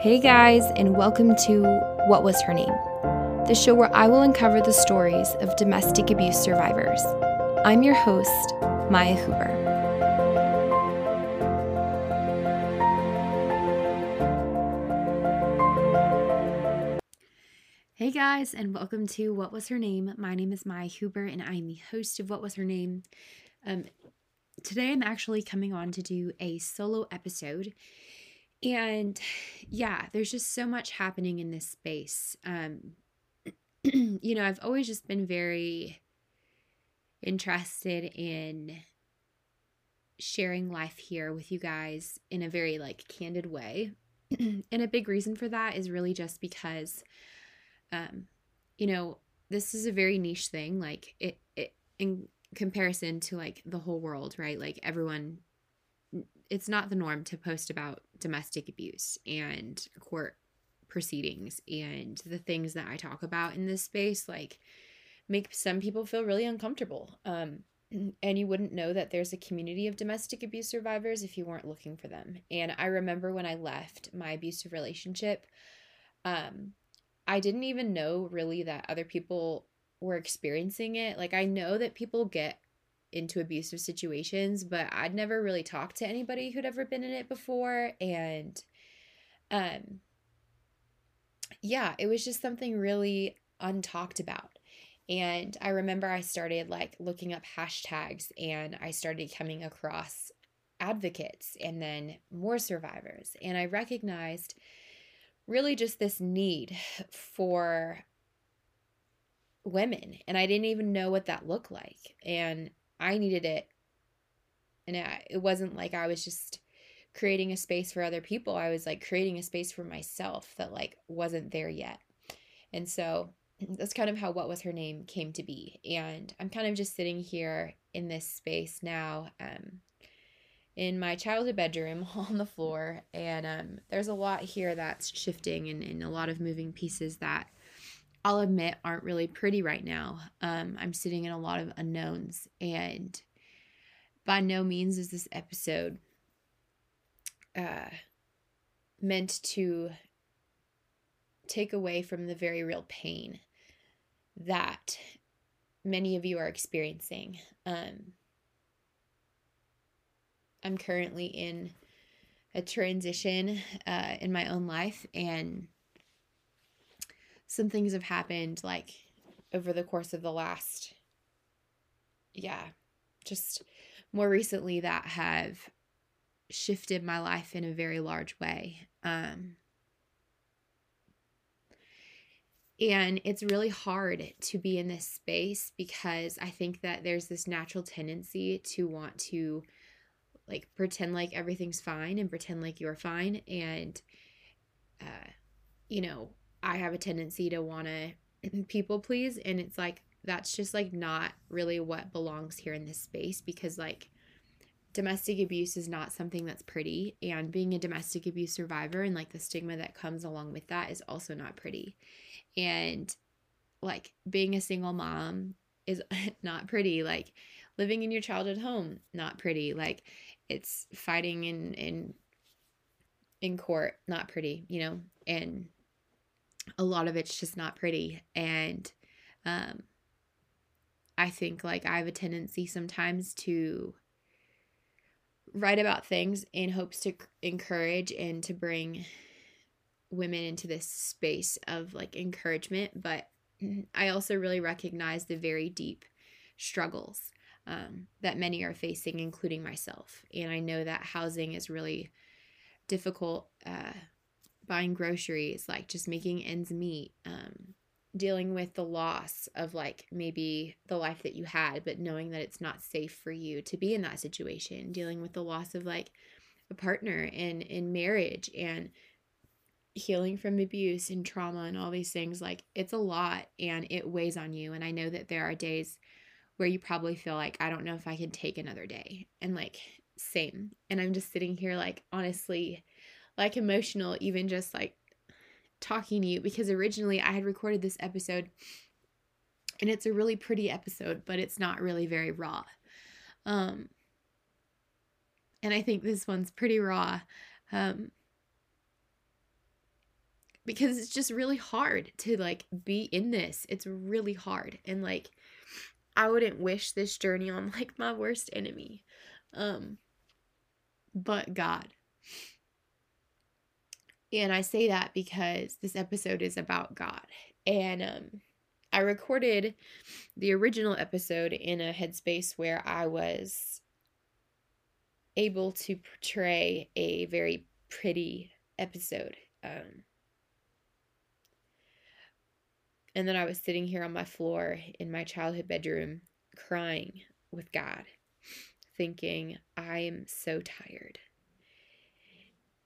Hey guys, and welcome to What Was Her Name? The show where I will uncover the stories of domestic abuse survivors. I'm your host, Maya Hooper. Hey guys, and welcome to What Was Her Name? My name is Maya Huber, and I'm the host of What Was Her Name. Um, today, I'm actually coming on to do a solo episode and yeah, there's just so much happening in this space. Um, you know, I've always just been very interested in sharing life here with you guys in a very like candid way. and a big reason for that is really just because um you know, this is a very niche thing like it, it in comparison to like the whole world, right? Like everyone it's not the norm to post about domestic abuse and court proceedings and the things that I talk about in this space like make some people feel really uncomfortable. Um and you wouldn't know that there's a community of domestic abuse survivors if you weren't looking for them. And I remember when I left my abusive relationship, um I didn't even know really that other people were experiencing it. Like I know that people get into abusive situations, but I'd never really talked to anybody who'd ever been in it before and um yeah, it was just something really untalked about. And I remember I started like looking up hashtags and I started coming across advocates and then more survivors. And I recognized really just this need for women. And I didn't even know what that looked like. And I needed it. And it wasn't like I was just creating a space for other people. I was like creating a space for myself that like wasn't there yet. And so that's kind of how what was her name came to be. And I'm kind of just sitting here in this space now um in my childhood bedroom on the floor and um there's a lot here that's shifting and, and a lot of moving pieces that I'll admit aren't really pretty right now. Um, I'm sitting in a lot of unknowns, and by no means is this episode uh, meant to take away from the very real pain that many of you are experiencing. Um, I'm currently in a transition uh, in my own life, and some things have happened like over the course of the last yeah just more recently that have shifted my life in a very large way um and it's really hard to be in this space because i think that there's this natural tendency to want to like pretend like everything's fine and pretend like you're fine and uh you know I have a tendency to want to people please and it's like that's just like not really what belongs here in this space because like domestic abuse is not something that's pretty and being a domestic abuse survivor and like the stigma that comes along with that is also not pretty. And like being a single mom is not pretty. Like living in your childhood home, not pretty. Like it's fighting in in in court, not pretty, you know. And a lot of it's just not pretty and um I think like I have a tendency sometimes to write about things in hopes to encourage and to bring women into this space of like encouragement, but I also really recognize the very deep struggles um, that many are facing, including myself. And I know that housing is really difficult uh, buying groceries, like just making ends meet, um, dealing with the loss of like maybe the life that you had, but knowing that it's not safe for you to be in that situation, dealing with the loss of like a partner in in marriage and healing from abuse and trauma and all these things like it's a lot and it weighs on you. And I know that there are days where you probably feel like I don't know if I can take another day. And like same. And I'm just sitting here like honestly like emotional even just like talking to you because originally I had recorded this episode and it's a really pretty episode, but it's not really very raw. Um and I think this one's pretty raw. Um because it's just really hard to like be in this. It's really hard. And like I wouldn't wish this journey on like my worst enemy. Um but God. And I say that because this episode is about God. And um I recorded the original episode in a headspace where I was able to portray a very pretty episode. Um, and then I was sitting here on my floor in my childhood bedroom crying with God, thinking, I am so tired.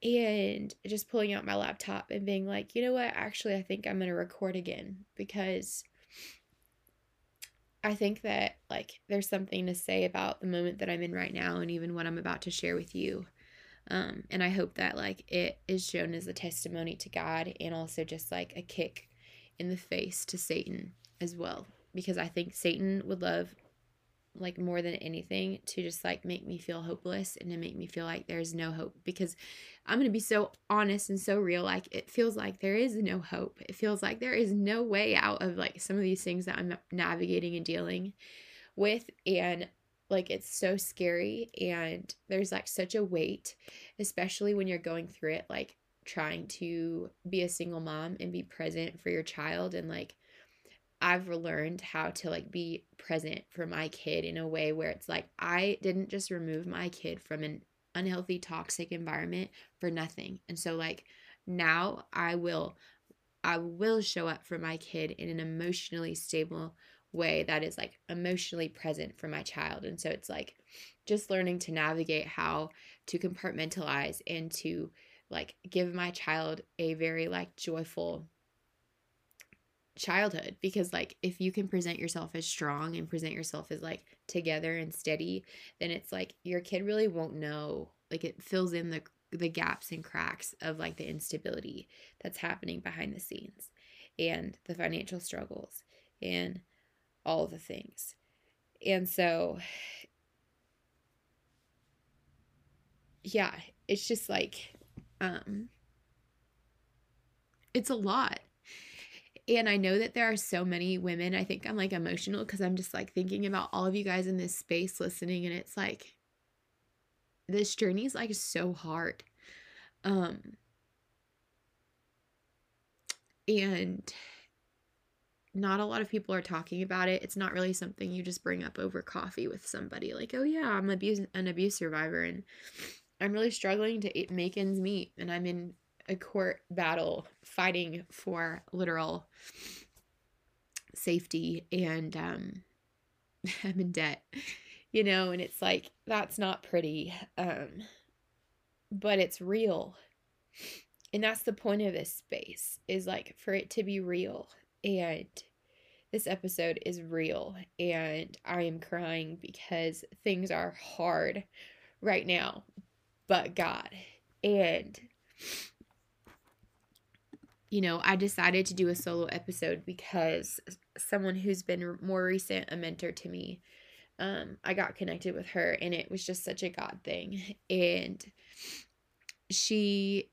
And just pulling out my laptop and being like, you know what? Actually, I think I'm going to record again because I think that like there's something to say about the moment that I'm in right now and even what I'm about to share with you. Um, and I hope that like it is shown as a testimony to God and also just like a kick in the face to Satan as well. Because I think Satan would love like more than anything to just like make me feel hopeless and to make me feel like there's no hope because I'm going to be so honest and so real like it feels like there is no hope. It feels like there is no way out of like some of these things that I'm navigating and dealing with and like it's so scary and there's like such a weight especially when you're going through it like trying to be a single mom and be present for your child and like I've learned how to like be present for my kid in a way where it's like I didn't just remove my kid from an unhealthy toxic environment for nothing. And so like now I will I will show up for my kid in an emotionally stable way that is like emotionally present for my child. And so it's like just learning to navigate how to compartmentalize and to like give my child a very like joyful childhood because like if you can present yourself as strong and present yourself as like together and steady then it's like your kid really won't know like it fills in the the gaps and cracks of like the instability that's happening behind the scenes and the financial struggles and all the things. And so yeah it's just like um it's a lot and I know that there are so many women. I think I'm like emotional because I'm just like thinking about all of you guys in this space listening, and it's like this journey is like so hard. Um, and not a lot of people are talking about it. It's not really something you just bring up over coffee with somebody. Like, oh yeah, I'm abuse an abuse survivor, and I'm really struggling to make ends meet, and I'm in a court battle fighting for literal safety and um I'm in debt. You know, and it's like that's not pretty. Um but it's real. And that's the point of this space is like for it to be real. And this episode is real and I am crying because things are hard right now. But God. And you know, I decided to do a solo episode because someone who's been more recent a mentor to me, um, I got connected with her and it was just such a God thing. And she,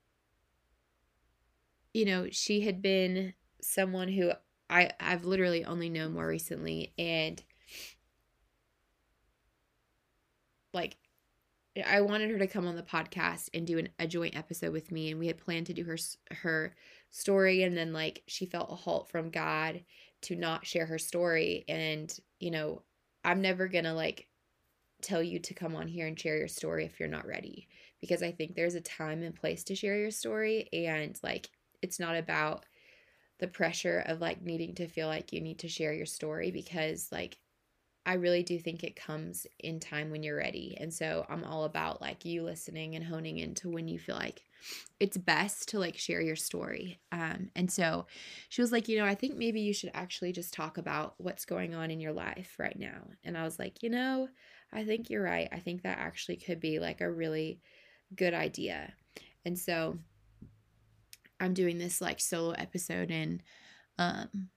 you know, she had been someone who I, I've literally only known more recently and like I wanted her to come on the podcast and do an, a joint episode with me, and we had planned to do her her story, and then like she felt a halt from God to not share her story, and you know I'm never gonna like tell you to come on here and share your story if you're not ready, because I think there's a time and place to share your story, and like it's not about the pressure of like needing to feel like you need to share your story because like I really do think it comes in time when you're ready. And so I'm all about like you listening and honing into when you feel like it's best to like share your story. Um, and so she was like, you know, I think maybe you should actually just talk about what's going on in your life right now. And I was like, you know, I think you're right. I think that actually could be like a really good idea. And so I'm doing this like solo episode and um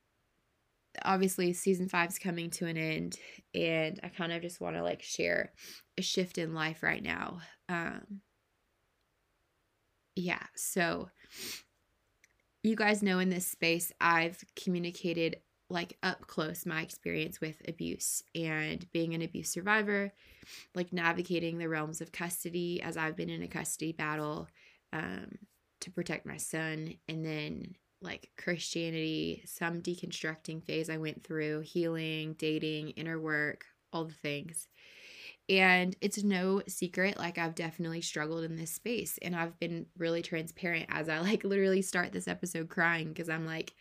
obviously season five's coming to an end and i kind of just want to like share a shift in life right now. Um yeah so you guys know in this space, I've communicated like up close my experience with abuse and being an abuse survivor, like navigating the realms of custody as I've been in a custody battle um, to protect my son, and then like Christianity, some deconstructing phase I went through, healing, dating, inner work, all the things. And it's no secret, like I've definitely struggled in this space. And I've been really transparent as I like literally start this episode crying because I'm like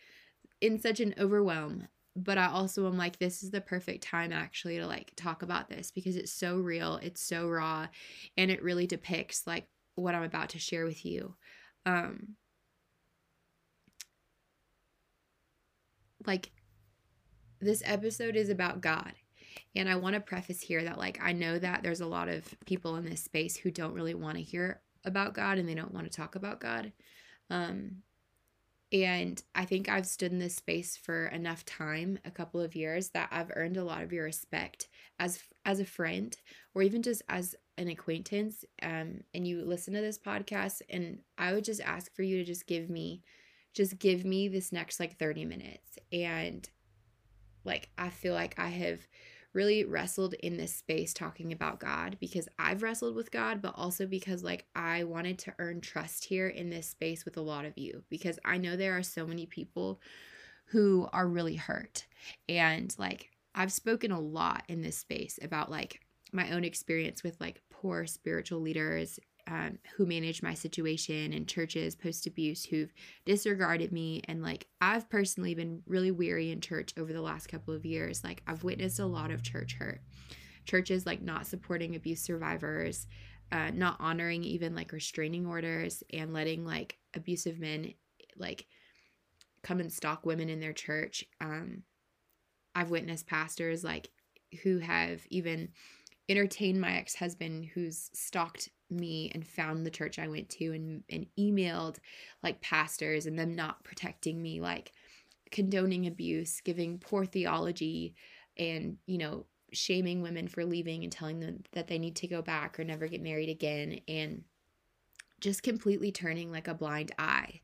in such an overwhelm. But I also am like, this is the perfect time actually to like talk about this because it's so real, it's so raw, and it really depicts like what I'm about to share with you. Um, like, this episode is about God and I want to preface here that, like, I know that there's a lot of people in this space who don't really want to hear about God and they don't want to talk about God. Um, and I think I've stood in this space for enough time, a couple of years, that I've earned a lot of your respect as as a friend or even just as an acquaintance. Um, and you listen to this podcast, and I would just ask for you to just give me, just give me this next like 30 minutes. And like I feel like I have really wrestled in this space talking about God because I've wrestled with God, but also because like I wanted to earn trust here in this space with a lot of you because I know there are so many people who are really hurt. And like I've spoken a lot in this space about like my own experience with like poor spiritual leaders um, who manage my situation and churches post abuse who've disregarded me. And like, I've personally been really weary in church over the last couple of years. Like, I've witnessed a lot of church hurt. Churches like not supporting abuse survivors, uh, not honoring even like restraining orders, and letting like abusive men like come and stalk women in their church. Um, I've witnessed pastors like who have even entertained my ex-husband who's stalked me and found the church I went to and, and emailed like pastors and them not protecting me, like condoning abuse, giving poor theology, and, you know, shaming women for leaving and telling them that they need to go back or never get married again, and just completely turning like a blind eye.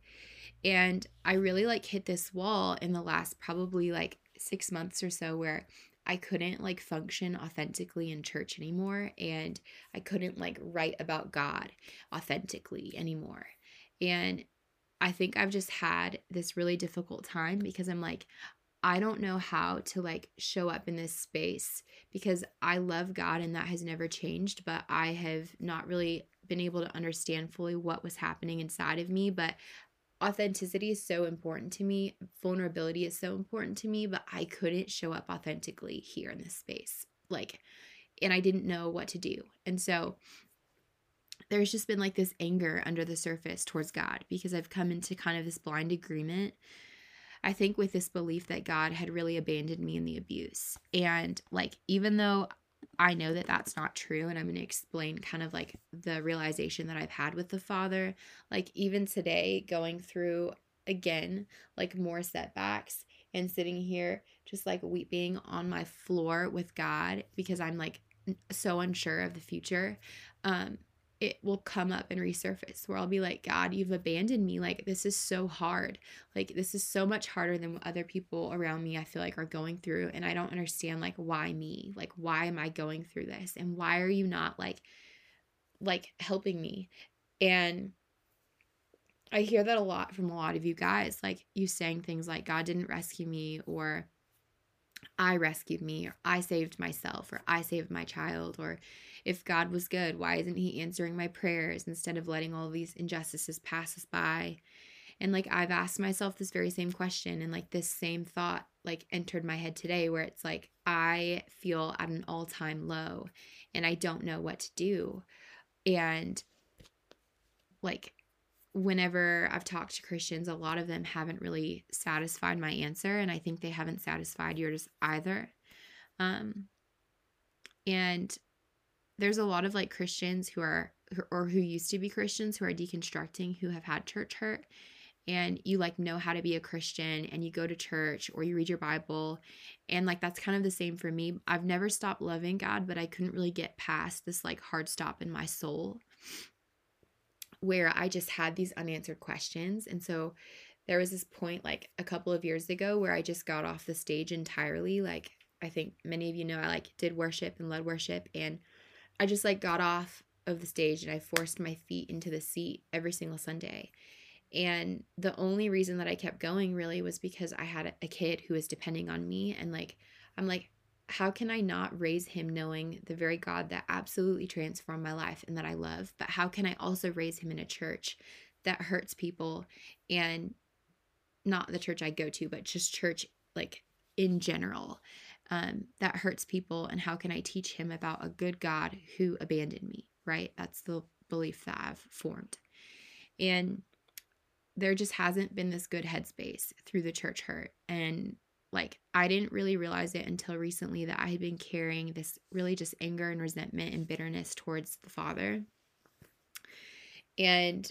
And I really like hit this wall in the last probably like six months or so where I couldn't like function authentically in church anymore and I couldn't like write about God authentically anymore. And I think I've just had this really difficult time because I'm like I don't know how to like show up in this space because I love God and that has never changed, but I have not really been able to understand fully what was happening inside of me, but authenticity is so important to me, vulnerability is so important to me, but I couldn't show up authentically here in this space. Like, and I didn't know what to do. And so there's just been like this anger under the surface towards God because I've come into kind of this blind agreement. I think with this belief that God had really abandoned me in the abuse. And like, even though I know that that's not true. And I'm going to explain kind of like the realization that I've had with the Father. Like, even today, going through again, like more setbacks and sitting here just like weeping on my floor with God because I'm like so unsure of the future. Um, it will come up and resurface where I'll be like, God, you've abandoned me. Like, this is so hard. Like, this is so much harder than what other people around me I feel like are going through. And I don't understand, like, why me? Like, why am I going through this? And why are you not, like, like helping me? And I hear that a lot from a lot of you guys, like you saying things like, God didn't rescue me, or I rescued me, or I saved myself, or I saved my child, or if God was good, why isn't He answering my prayers instead of letting all these injustices pass us by? And like I've asked myself this very same question, and like this same thought like entered my head today where it's like I feel at an all time low and I don't know what to do. And like whenever I've talked to Christians, a lot of them haven't really satisfied my answer, and I think they haven't satisfied yours either. Um, and there's a lot of like Christians who are or who used to be Christians who are deconstructing who have had church hurt and you like know how to be a Christian and you go to church or you read your Bible and like that's kind of the same for me. I've never stopped loving God, but I couldn't really get past this like hard stop in my soul where I just had these unanswered questions. And so there was this point like a couple of years ago where I just got off the stage entirely. Like I think many of you know I like did worship and led worship and I just like got off of the stage and I forced my feet into the seat every single Sunday. And the only reason that I kept going really was because I had a kid who was depending on me. And like, I'm like, how can I not raise him knowing the very God that absolutely transformed my life and that I love? But how can I also raise him in a church that hurts people and not the church I go to, but just church like in general um, that hurts people? And how can I teach him about a good God who abandoned me? Right? That's the belief that I've formed. And there just hasn't been this good headspace through the church hurt. And like, I didn't really realize it until recently that I had been carrying this really just anger and resentment and bitterness towards the Father. And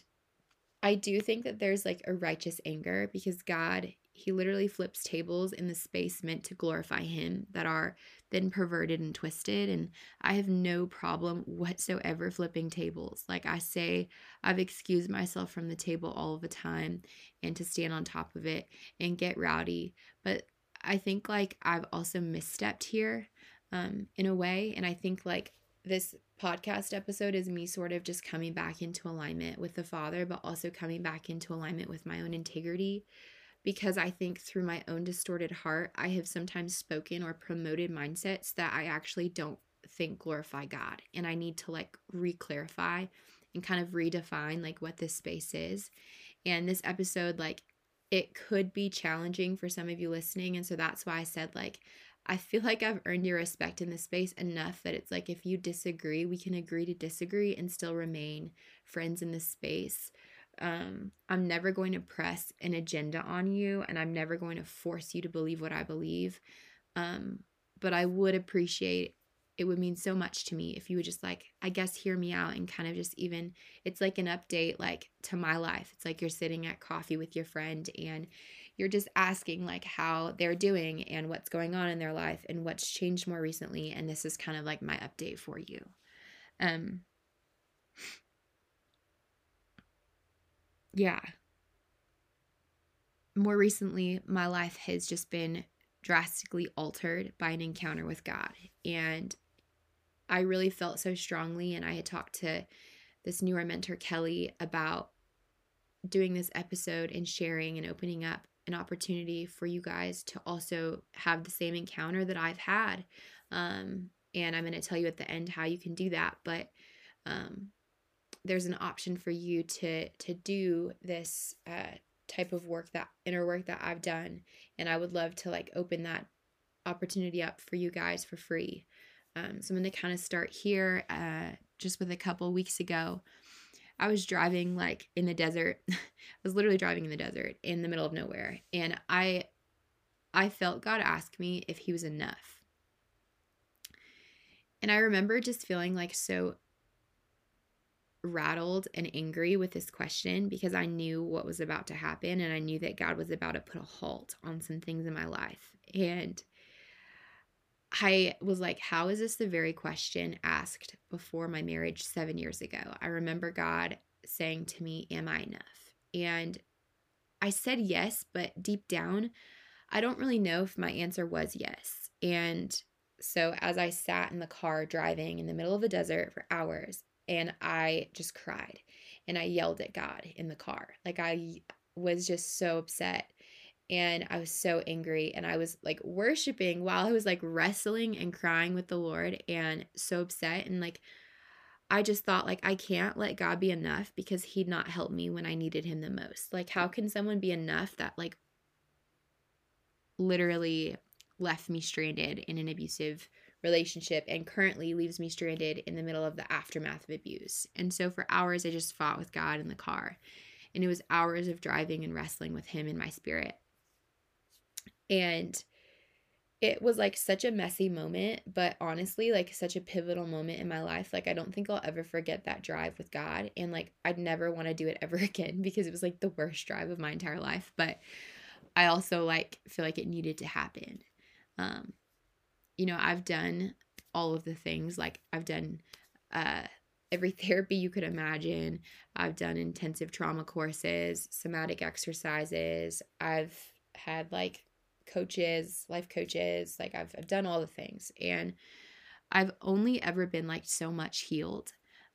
I do think that there's like a righteous anger because God, he literally flips tables in the space meant to glorify him that are then perverted and twisted and i have no problem whatsoever flipping tables. Like i say i've excused myself from the table all the time and to stand on top of it and get rowdy but i think like i've also misstepped here um, in a way and i think like this podcast episode is me sort of just coming back into alignment with the father but also coming back into alignment with my own integrity because I think through my own distorted heart, I have sometimes spoken or promoted mindsets that I actually don't think glorify God. And I need to like re clarify and kind of redefine like what this space is. And this episode, like, it could be challenging for some of you listening. And so that's why I said, like, I feel like I've earned your respect in this space enough that it's like if you disagree, we can agree to disagree and still remain friends in this space um, I'm never going to press an agenda on you and I'm never going to force you to believe what I believe. Um, but I would appreciate it would mean so much to me if you would just like I guess hear me out and kind of just even it's like an update like to my life. It's like you're sitting at coffee with your friend and you're just asking like how they're doing and what's going on in their life and what's changed more recently and this is kind of like my update for you. Um yeah. More recently, my life has just been drastically altered by an encounter with God. And I really felt so strongly. And I had talked to this newer mentor, Kelly, about doing this episode and sharing and opening up an opportunity for you guys to also have the same encounter that I've had. Um, and I'm going to tell you at the end how you can do that. But um, there's an option for you to to do this uh, type of work that inner work that I've done and I would love to like open that opportunity up for you guys for free. Um, so I'm to kind of start here uh, just with a couple weeks ago. I was driving like in the desert. I was literally driving in the desert in the middle of nowhere and I I felt God ask me if he was enough. And I remember just feeling like so rattled and angry with this question because I knew what was about to happen and I knew that God was about to put a halt on some things in my life. And I was like, how is this the very question asked before my marriage seven years ago? I remember God saying to me, Am I enough? And I said yes, but deep down, I don't really know if my answer was yes. And so as I sat in the car driving in the middle of the desert for hours, and I just cried and I yelled at God in the car. Like I was just so upset and I was so angry and I was like worshiping while I was like wrestling and crying with the Lord and so upset and like I just thought like I can't let God be enough because he'd not help me when I needed him the most. Like how can someone be enough that like literally left me stranded in an abusive relationship and currently leaves me stranded in the middle of the aftermath of abuse. And so for hours, I just fought with God in the car. And it was hours of driving and wrestling with Him in my spirit. And it was like such a messy moment, but honestly, like such a pivotal moment in my life. Like, I don't think I'll ever forget that drive with God. And like, I'd never want to do it ever again because it was like the worst drive of my entire life. But I also like feel like it needed to happen. Um, you know, I've done all of the things like I've done uh every therapy you could imagine. I've done intensive trauma courses, somatic exercises. I've had like coaches, life coaches, like I've, I've done all the things. And I've only ever been like so much healed.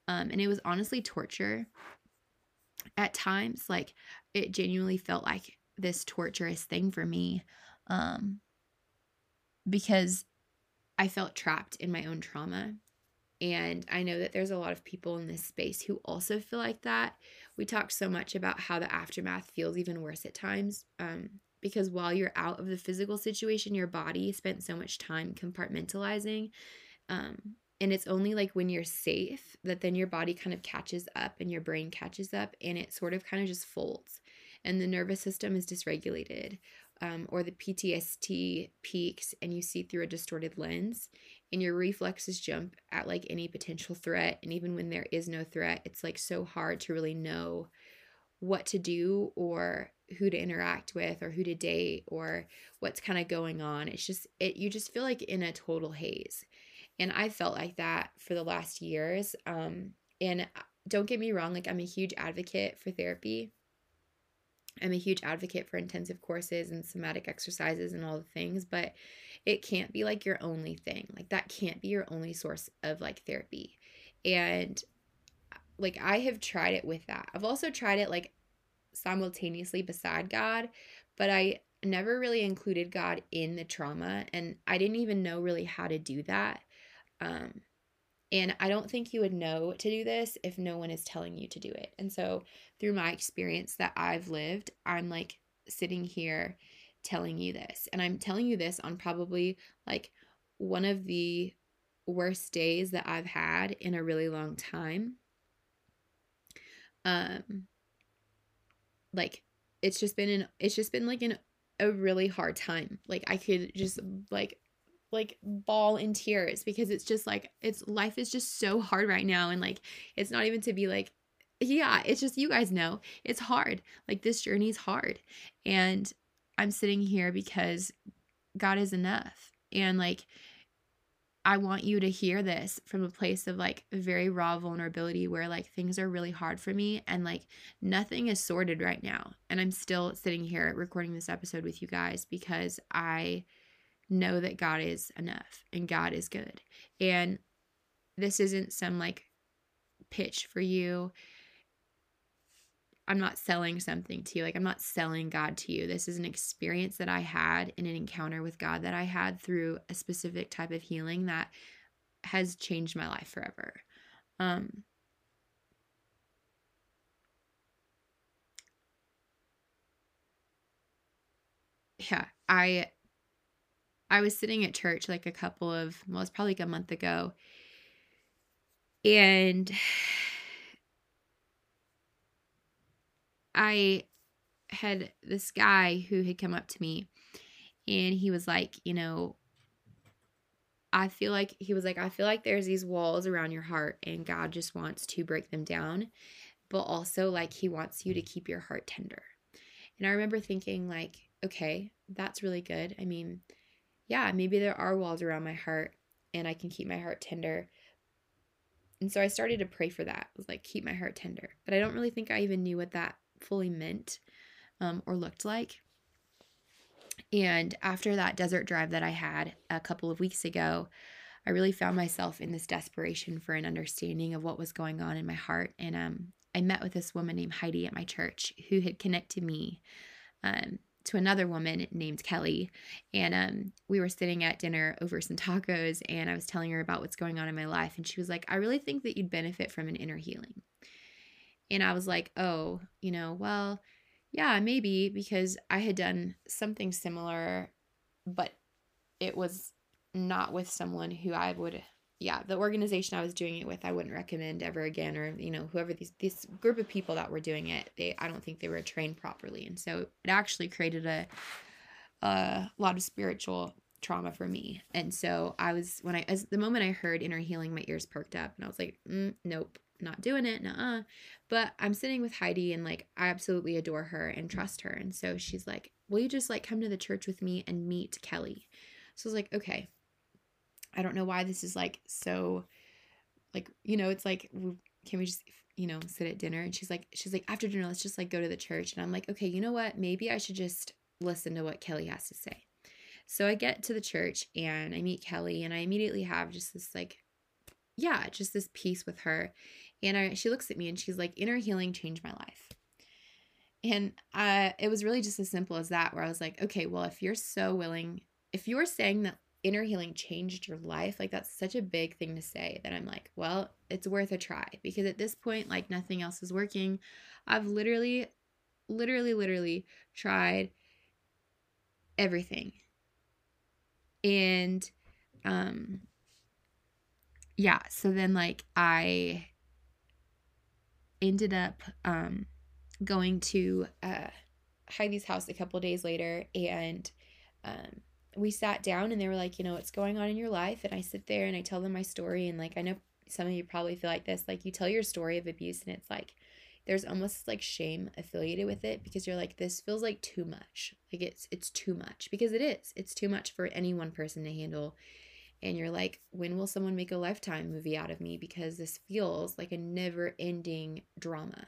Um, and it was honestly torture at times. Like it genuinely felt like this torturous thing for me um, because I felt trapped in my own trauma. And I know that there's a lot of people in this space who also feel like that. We talk so much about how the aftermath feels even worse at times. Um, because while you're out of the physical situation, your body spent so much time compartmentalizing. Um, and it's only like when you're safe that then your body kind of catches up and your brain catches up and it sort of kind of just folds. And the nervous system is dysregulated. Um, or the PTSD peaks and you see through a distorted lens and your reflexes jump at like any potential threat and even when there is no threat it's like so hard to really know what to do or who to interact with or who to date or what's kind of going on. It's just it you just feel like in a total haze. And i felt like that for the last years um and don't get me wrong like i'm a huge advocate for therapy I'm a huge advocate for intensive courses and somatic exercises and all the things, but it can't be like your only thing. Like that can't be your only source of like therapy. And like I have tried it with that. I've also tried it like simultaneously beside God, but I never really included God in the trauma and I didn't even know really how to do that. Um and I don't think you would know to do this if no one is telling you to do it. And so, through my experience that I've lived, I'm like sitting here telling you this. And I'm telling you this on probably like one of the worst days that I've had in a really long time. Um like it's just been an it's just been like an a really hard time. Like I could just like like bawl in tears because it's just like it's life is just so hard right now and like it's not even to be like yeah it's just you guys know it's hard. Like this journey is hard. And i'm sitting here because god is enough. And like i want you to hear this from a place of like very raw vulnerability where like things are really hard for me and like nothing is sorted right now. And i'm still sitting here recording this episode with you guys because i know that God is enough and God is good. And this isn't some like pitch for you. I'm not selling something to you. Like, I'm not selling God to you. This is an experience that I had in an encounter with God that I had through a specific type of healing that has changed my life forever. Um, yeah, I I was sitting at church like a couple of, well, it's probably like a month ago. And I had this guy who had come up to me and he was like, you know, I feel like he was like, I feel like there's these walls around your heart and God just wants to break them down, but also like he wants you to keep your heart tender. And I remember thinking, like, okay, that's really good. I mean, yeah, maybe there are walls around my heart and I can keep my heart tender. And so I started to pray for that. Like, keep my heart tender. But I don't really think I even knew what that fully meant um, or looked like. And after that desert drive that I had a couple of weeks ago, I really found myself in this desperation for an understanding of what was going on in my heart. And um, I met with this woman named Heidi at my church who had connected me um, to another woman named Kelly. And um, we were sitting at dinner over some tacos, and I was telling her about what's going on in my life. And she was like, I really think that you'd benefit from an inner healing. And I was like, oh, you know, well, yeah, maybe because I had done something similar, but it was not with someone who I would yeah, the organization I was doing it with, I wouldn't recommend ever again, or you know, whoever these this group of people that were doing it, they I don't think they were trained properly, and so it actually created a a lot of spiritual trauma for me. And so I was when I as the moment I heard inner healing, my ears perked up, and I was like, mm, nope, not doing it, nah. But I'm sitting with Heidi, and like I absolutely adore her and trust her, and so she's like, will you just like come to the church with me and meet Kelly? So I was like, okay. I don't know why this is like so like, you know, it's like, can we just, you know, sit at dinner? And she's like, she's like, after dinner, let's just like go to the church. And I'm like, okay, you know what? Maybe I should just listen to what Kelly has to say. So I get to the church and I meet Kelly and I immediately have just this like, yeah, just this peace with her. And I, she looks at me and she's like, inner healing changed my life. And uh, it was really just as simple as that, where I was like, okay, well, if you're so willing, if you're saying that inner healing changed your life, like that's such a big thing to say that I'm like, well, it's worth a try because at this point, like nothing else is working. I've literally, literally, literally tried everything. And, um, yeah, so then like I ended up, um, going to uh, Heidi's house a couple days later, and um, we sat down, and they were like, you know, what's going on in your life? And I sit there and I tell them my story, and like I know some of you probably feel like this, like you tell your story of abuse, and it's like there's almost like shame affiliated with it because you're like this feels like too much. Like it's it's too much because it is. It's too much for any one person to handle. And you're like when will someone make a lifetime movie out of me? Because this feels like a never ending drama.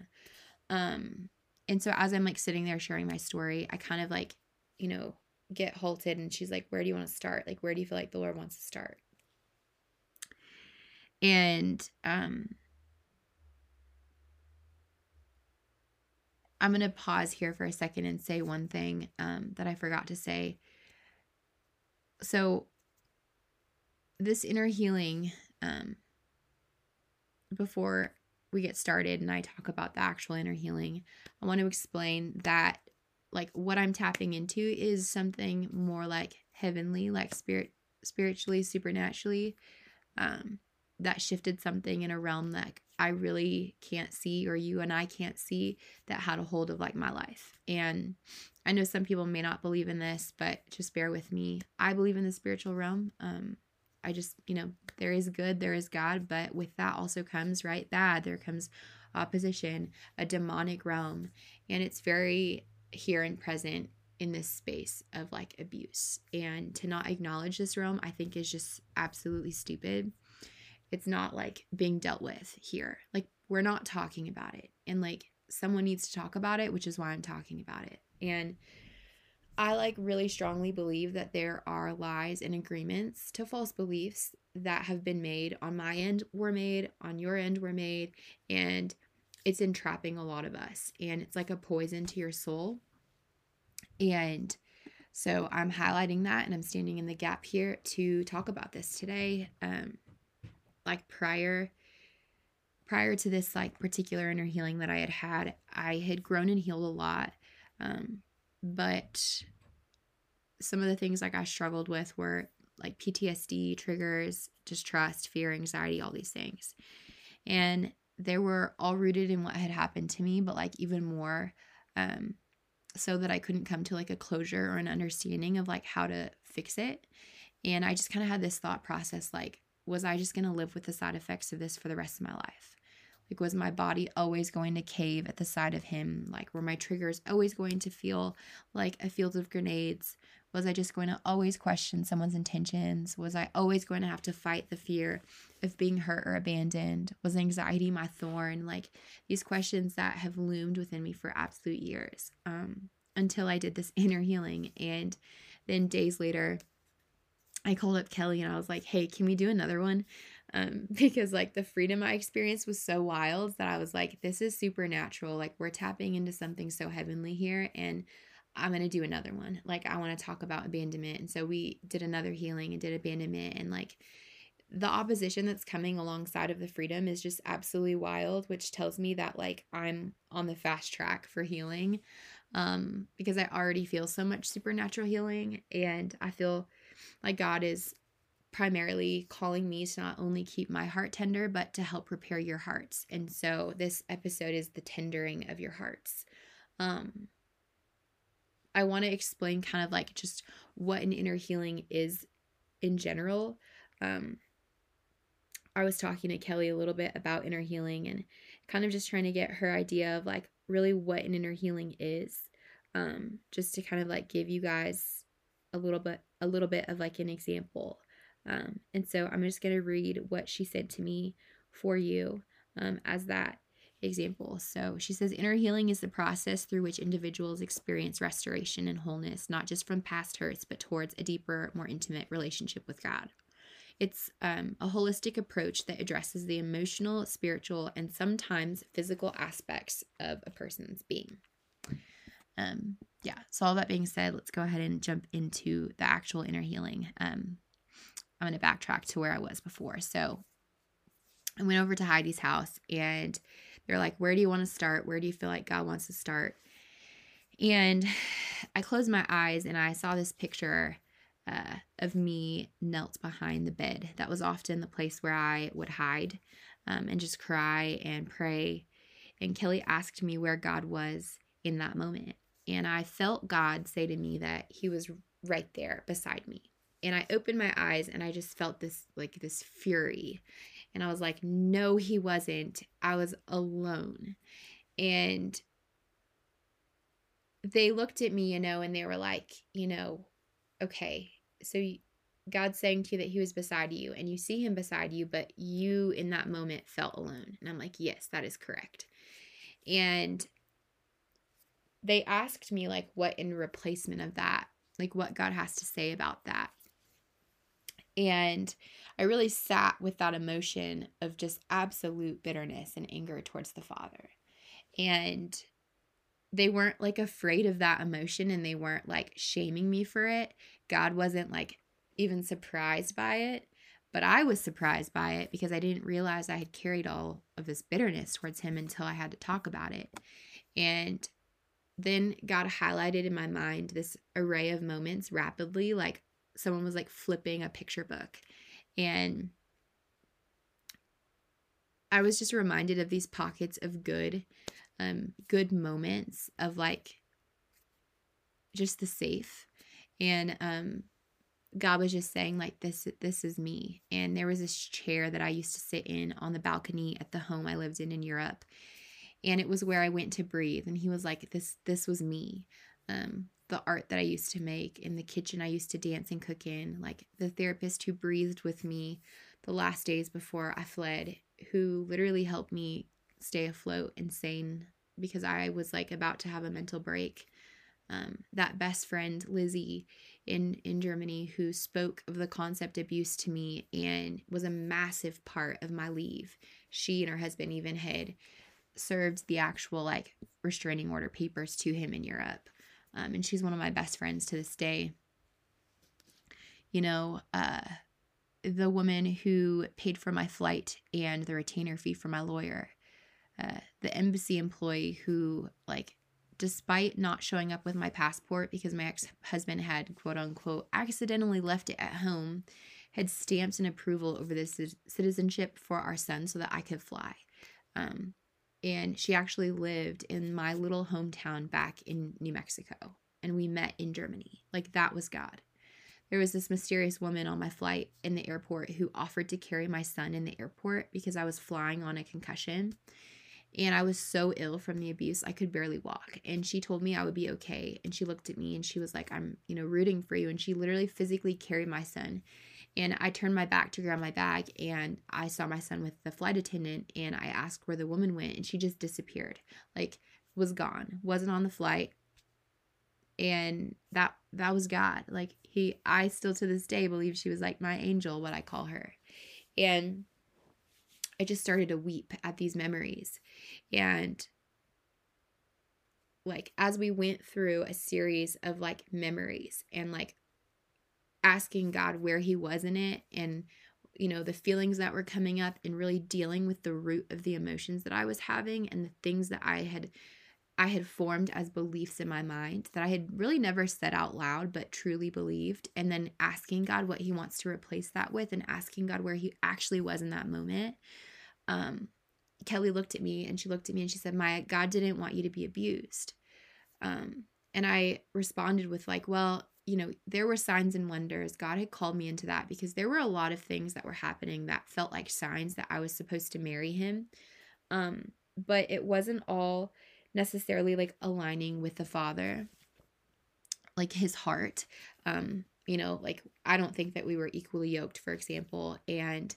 Um, and so as I'm like sitting there sharing my story, I kind of like, you know, get halted and she's like, Where do you want to start? Like, where do you feel like the Lord wants to start? And um I'm going to pause here for a second and say one thing um, that I forgot to say. So, this inner healing, um, before we get started and I talk about the actual inner healing, I want to explain that like what I'm tapping into is something more like heavenly, like spirit spiritually, supernaturally. Um that shifted something in a realm that I really can't see or you and I can't see that had a hold of like my life. And I know some people may not believe in this, but just bear with me. I believe in the spiritual realm. Um I just, you know, there is good, there is God, but with that also comes, right, bad. There comes opposition, a demonic realm. And it's very here and present in this space of like abuse. And to not acknowledge this realm, I think is just absolutely stupid. It's not like being dealt with here. Like, we're not talking about it. And like, someone needs to talk about it, which is why I'm talking about it. And I like really strongly believe that there are lies and agreements to false beliefs that have been made on my end were made, on your end were made, and it's entrapping a lot of us. And it's like a poison to your soul. And so I'm highlighting that and I'm standing in the gap here to talk about this today. Um like prior prior to this like particular inner healing that I had had, I had grown and healed a lot. Um but some of the things like I struggled with were like PTSD triggers, distrust, fear, anxiety, all these things. And they were all rooted in what had happened to me, but like even more um so that I couldn't come to like a closure or an understanding of like how to fix it. And I just kind of had this thought process like was I just going to live with the side effects of this for the rest of my life? Like, was my body always going to cave at the sight of him? Like, were my triggers always going to feel like a field of grenades? Was I just going to always question someone's intentions? Was I always going to have to fight the fear of being hurt or abandoned? Was anxiety my thorn? Like, these questions that have loomed within me for absolute years um, until I did this inner healing. And then days later, I called up Kelly and I was like, hey, can we do another one? um, because like the freedom I experienced was so wild that I was like, this is supernatural. Like we're tapping into something so heavenly here, and I'm gonna do another one. Like I want to talk about abandonment, and so we did another healing and did abandonment, and like the opposition that's coming alongside of the freedom is just absolutely wild, which tells me that like I'm on the fast track for healing. Um, because I already feel so much supernatural healing and I feel like God is primarily calling me to not only keep my heart tender, but to help prepare your hearts. And so this episode is the tendering of your hearts. Um, I want to explain kind of like just what an inner healing is in general. Um, I was talking to Kelly a little bit about inner healing and kind of just trying to get her idea of like really what an inner healing is. Um, just to kind of like give you guys a little bit a little bit of like an example um, and so I'm just to read what she said to me for you um, as that example. So she says inner healing is the process through which individuals experience restoration and wholeness, not just from past hurts, but towards a deeper, more intimate relationship with God. It's um, a holistic approach that addresses the emotional, spiritual, and sometimes physical aspects of a person's being. Um, yeah, so all that being said, let's go ahead and jump into the actual inner healing. Um, I'm going to backtrack to where I was before. So I went over to Heidi's house and they're like, Where do you want to start? Where do you feel like God wants to start? And I closed my eyes and I saw this picture uh, of me knelt behind the bed. That was often the place where I would hide um, and just cry and pray. And Kelly asked me where God was in that moment. And I felt God say to me that He was right there beside me. And I opened my eyes and I just felt this like this fury. And I was like, no, He wasn't. I was alone. And they looked at me, you know, and they were like, you know, okay, so God's saying to you that He was beside you and you see Him beside you, but you in that moment felt alone. And I'm like, yes, that is correct. And they asked me, like, what in replacement of that, like, what God has to say about that. And I really sat with that emotion of just absolute bitterness and anger towards the Father. And they weren't like afraid of that emotion and they weren't like shaming me for it. God wasn't like even surprised by it, but I was surprised by it because I didn't realize I had carried all of this bitterness towards him until I had to talk about it. And then God highlighted in my mind this array of moments rapidly, like someone was like flipping a picture book. And I was just reminded of these pockets of good um, good moments of like just the safe. And um, God was just saying like this this is me. And there was this chair that I used to sit in on the balcony at the home I lived in in Europe. And it was where I went to breathe and he was like this this was me. Um the art that I used to make in the kitchen I used to dance and cook in, like the therapist who breathed with me the last days before I fled, who literally helped me stay afloat and sane because I was like about to have a mental break. Um, that best friend Lizzie in in Germany who spoke of the concept abuse to me and was a massive part of my leave. She and her husband even had served the actual like restraining order papers to him in Europe. Um, and she's one of my best friends to this day. You know, uh, the woman who paid for my flight and the retainer fee for my lawyer uh, the embassy employee who like despite not showing up with my passport because my ex-husband had quote unquote accidentally left it at home had stamped an approval over this citizenship for our son so that i could fly um, and she actually lived in my little hometown back in new mexico and we met in germany like that was god there was this mysterious woman on my flight in the airport who offered to carry my son in the airport because i was flying on a concussion and I was so ill from the abuse, I could barely walk. And she told me I would be okay. And she looked at me and she was like, I'm, you know, rooting for you. And she literally physically carried my son. And I turned my back to grab my bag and I saw my son with the flight attendant and I asked where the woman went and she just disappeared. Like was gone. Wasn't on the flight. And that that was God. Like he I still to this day believe she was like my angel, what I call her. And I just started to weep at these memories. And like as we went through a series of like memories and like asking God where he was in it and you know the feelings that were coming up and really dealing with the root of the emotions that I was having and the things that I had I had formed as beliefs in my mind that I had really never said out loud, but truly believed. And then asking God what He wants to replace that with and asking God where He actually was in that moment. Um, Kelly looked at me and she looked at me and she said, My God didn't want you to be abused. Um, and I responded with, like, well, you know, there were signs and wonders. God had called me into that because there were a lot of things that were happening that felt like signs that I was supposed to marry him. Um, but it wasn't all necessarily like aligning with the father like his heart um you know like i don't think that we were equally yoked for example and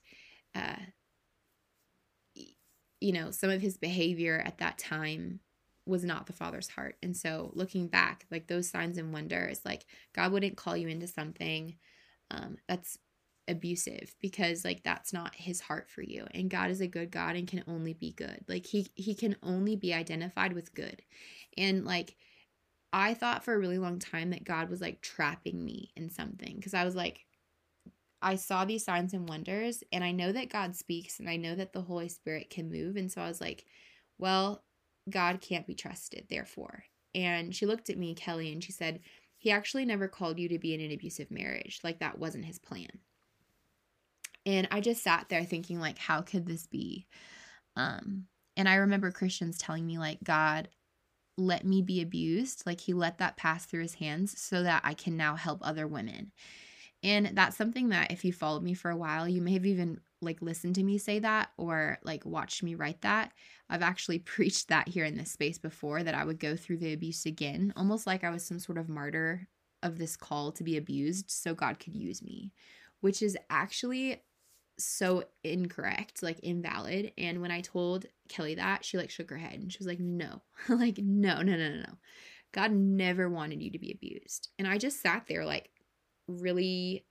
uh you know, some of his behavior at that time was not the father's heart. And so looking back, like those signs and wonders, like God wouldn't call you into something um, that's abusive because like that's not his heart for you. And god is a good god and can only be good. Like he he can only be identified with good. And like i thought for a really long time that god was like trapping me in something because i was like i saw these signs and wonders and i know that god speaks and i know that the holy spirit can move. And so i was like well God can't be trusted, therefore. And she looked at me, Kelly, and she said, He actually never called you to be in an abusive marriage. Like, that wasn't his plan. And I just sat there thinking, like, how could this be? Um, and I remember Christians telling me, like, God let me be abused. Like, he let that pass through his hands so that I can now help other women. And that's something that if you followed me for a while, you may have even like listened to me say that or like watched me write that. I've actually preached that here in this space before that I would go through the abuse again, almost like I was some sort of martyr of this call to be abused so God could use me, which is actually so incorrect, like invalid. And when I told Kelly that, she like shook her head and she was like, no, like, no, no, no, no, no. God never wanted you to be abused. And I just sat there like really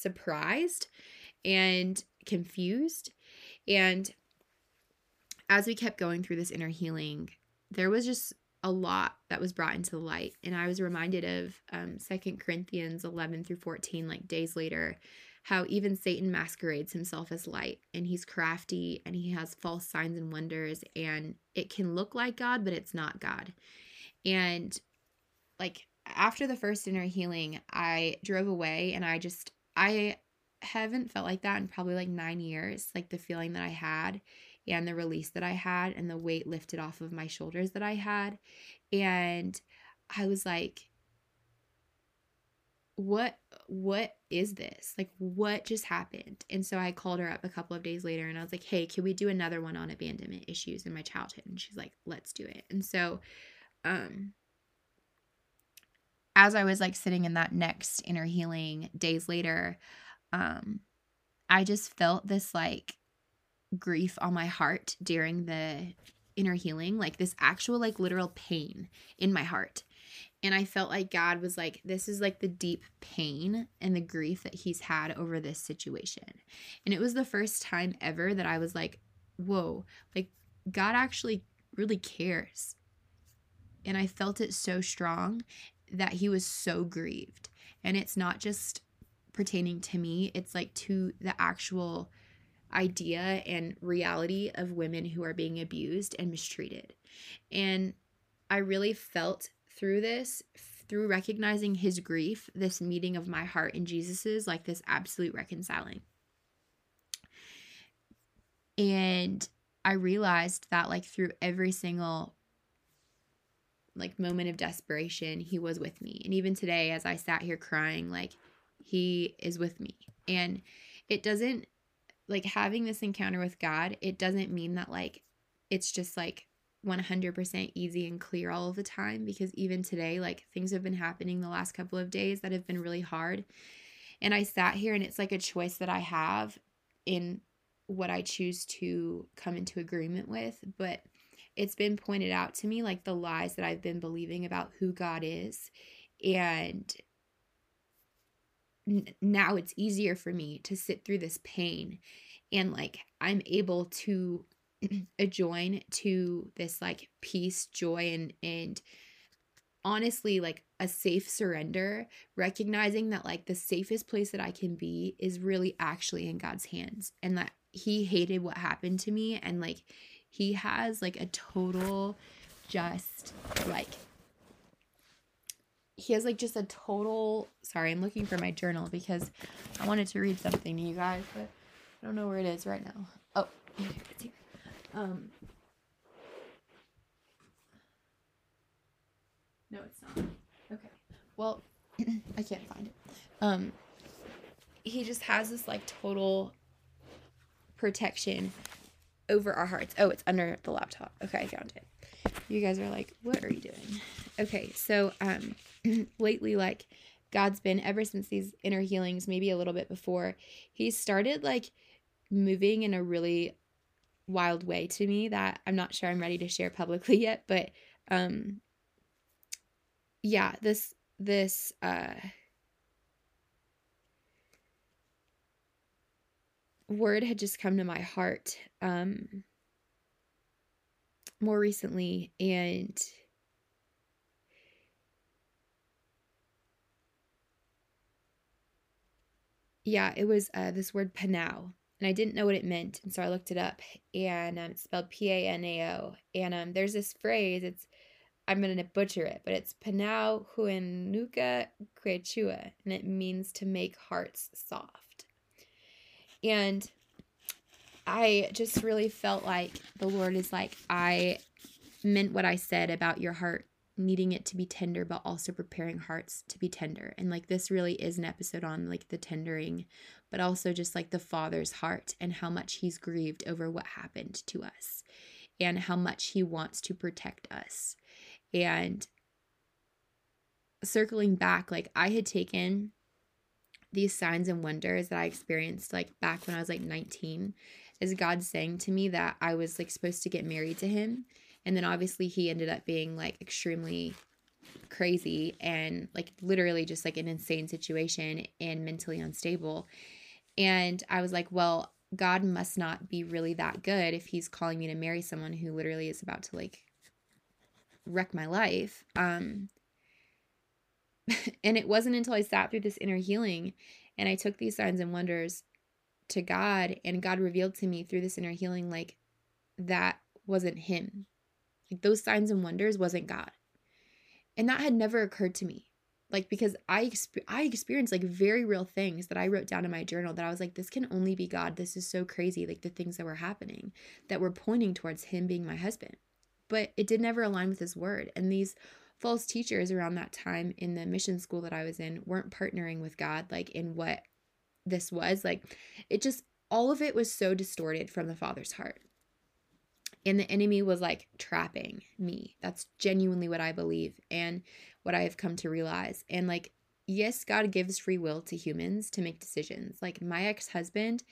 surprised and confused. And as we kept going through this inner healing, there was just a lot that was brought into the light. And I was reminded of um, 2 Corinthians 11 through 14, like days later, how even Satan masquerades himself as light and he's crafty and he has false signs and wonders. And it can look like God, but it's not God. And like after the first inner healing, I drove away and I just I haven't felt like that in probably like nine years. Like the feeling that I had and the release that I had and the weight lifted off of my shoulders that I had. And I was like, what what is this like what just happened and so i called her up a couple of days later and i was like hey can we do another one on abandonment issues in my childhood and she's like let's do it and so um as I was like sitting in that next inner healing days later, um, I just felt this like grief on my heart during the inner healing, like this actual, like literal pain in my heart. And I felt like God was like, this is like the deep pain and the grief that He's had over this situation. And it was the first time ever that I was like, whoa, like God actually really cares. And I felt it so strong that he was so grieved. And it's not just pertaining to me, it's like to the actual idea and reality of women who are being abused and mistreated. And I really felt through this, through recognizing his grief, this meeting of my heart and Jesus's, like this absolute reconciling. And I realized that, like, through every single like moment of desperation, he was with me. And even today, as I sat here crying, like he is with me. And it doesn't like having this encounter with God, it doesn't mean that like it's just like 100% easy and clear all of the time because even today, like things have been happening the last couple of days that have been really hard. And I sat here and it's like a choice that I have in what I choose to come into agreement with. But it's been pointed out to me like the lies that I've been believing about who God is. And n- now it's easier for me to sit through this pain and like I'm able to join to this like peace, joy and and honestly like a safe surrender, recognizing that like the safest place that I can be is really actually in God's hands and that he hated what happened to me and like he has like a total just like he has like just a total sorry i'm looking for my journal because i wanted to read something to you guys but i don't know where it is right now. Oh it's here. Um no it's not. Okay. Well i can't find it. Um he just has this like total protection over our hearts. Oh, it's under the laptop. Okay, I found it. You guys are like, what are you doing? Okay, so um lately like God's been ever since these inner healings, maybe a little bit before, he started like moving in a really wild way to me that I'm not sure I'm ready to share publicly yet, but um yeah, this this uh word had just come to my heart um more recently and yeah, it was uh, this word panao, and I didn't know what it meant, and so I looked it up, and um, it's spelled P A N A O, and um, there's this phrase. It's I'm gonna butcher it, but it's panao huenuka quechua, and it means to make hearts soft. And I just really felt like the Lord is like I meant what I said about your heart needing it to be tender but also preparing hearts to be tender. And like this really is an episode on like the tendering but also just like the father's heart and how much he's grieved over what happened to us and how much he wants to protect us. And circling back like i had taken these signs and wonders that i experienced like back when i was like 19 is god saying to me that i was like supposed to get married to him and then obviously he ended up being like extremely crazy and like literally just like an insane situation and mentally unstable. And I was like, well, God must not be really that good if he's calling me to marry someone who literally is about to like wreck my life. Um and it wasn't until I sat through this inner healing and I took these signs and wonders to God and God revealed to me through this inner healing like that wasn't him. Like those signs and wonders wasn't God. And that had never occurred to me. Like because I exp- I experienced like very real things that I wrote down in my journal that I was like this can only be God. This is so crazy like the things that were happening that were pointing towards him being my husband. But it did never align with his word. And these false teachers around that time in the mission school that I was in weren't partnering with God like in what this was. Like it just all of it was so distorted from the Father's heart and the enemy was like trapping me. That's genuinely what I believe and what I have come to realize. And like, yes, God gives free will to humans to make decisions. Like, my ex husband,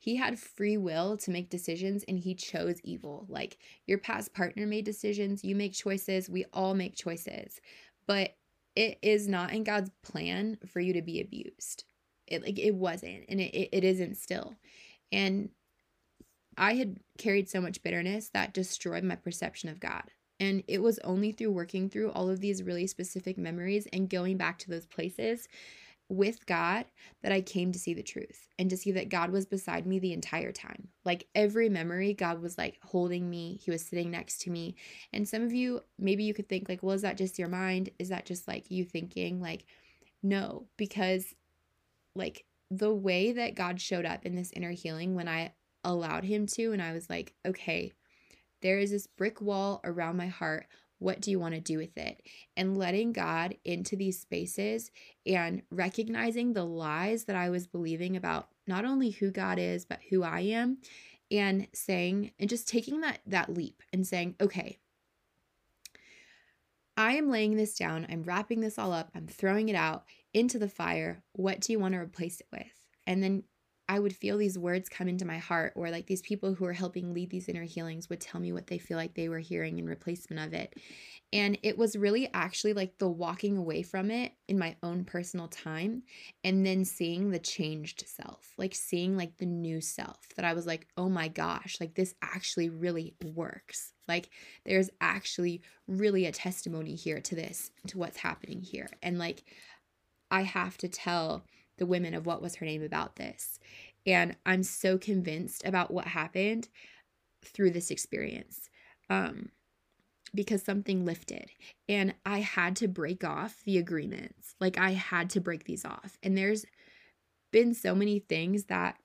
he had free will to make decisions and he chose evil. Like, your past partner made decisions, you make choices, we all make choices. But it is not in God's plan for you to be abused. It like it wasn't and it, it, it isn't still. And I had carried so much bitterness that destroyed my perception of God. And it was only through working through all of these really specific memories and going back to those places with God that I came to see the truth and to see that God was beside me the entire time. Like every memory, God was like holding me, He was sitting next to me. And some of you, maybe you could think, like, well, is that just your mind? Is that just like you thinking? Like, no, because like the way that God showed up in this inner healing when I allowed him to. And I was like, okay, there is this brick wall around my heart. What do you want to do with it? And letting God into these spaces and recognizing the lies that I was believing about not only who God is, but who I am, and saying, and just taking that that leap and saying, okay, I am laying this down. I'm wrapping this all up. I'm throwing it out into the fire. What do you want to replace it with? And then I would feel these words come into my heart, or like these people who are helping lead these inner healings would tell me what they feel like they were hearing in replacement of it. And it was really actually like the walking away from it in my own personal time and then seeing the changed self, like seeing like the new self that I was like, oh my gosh, like this actually really works. Like there's actually really a testimony here to this, to what's happening here. And like I have to tell the women of what was her name about this. And I'm so convinced about what happened through this experience. Um, because something lifted and I had to break off the agreements. Like I had to break these off. And there's been so many things that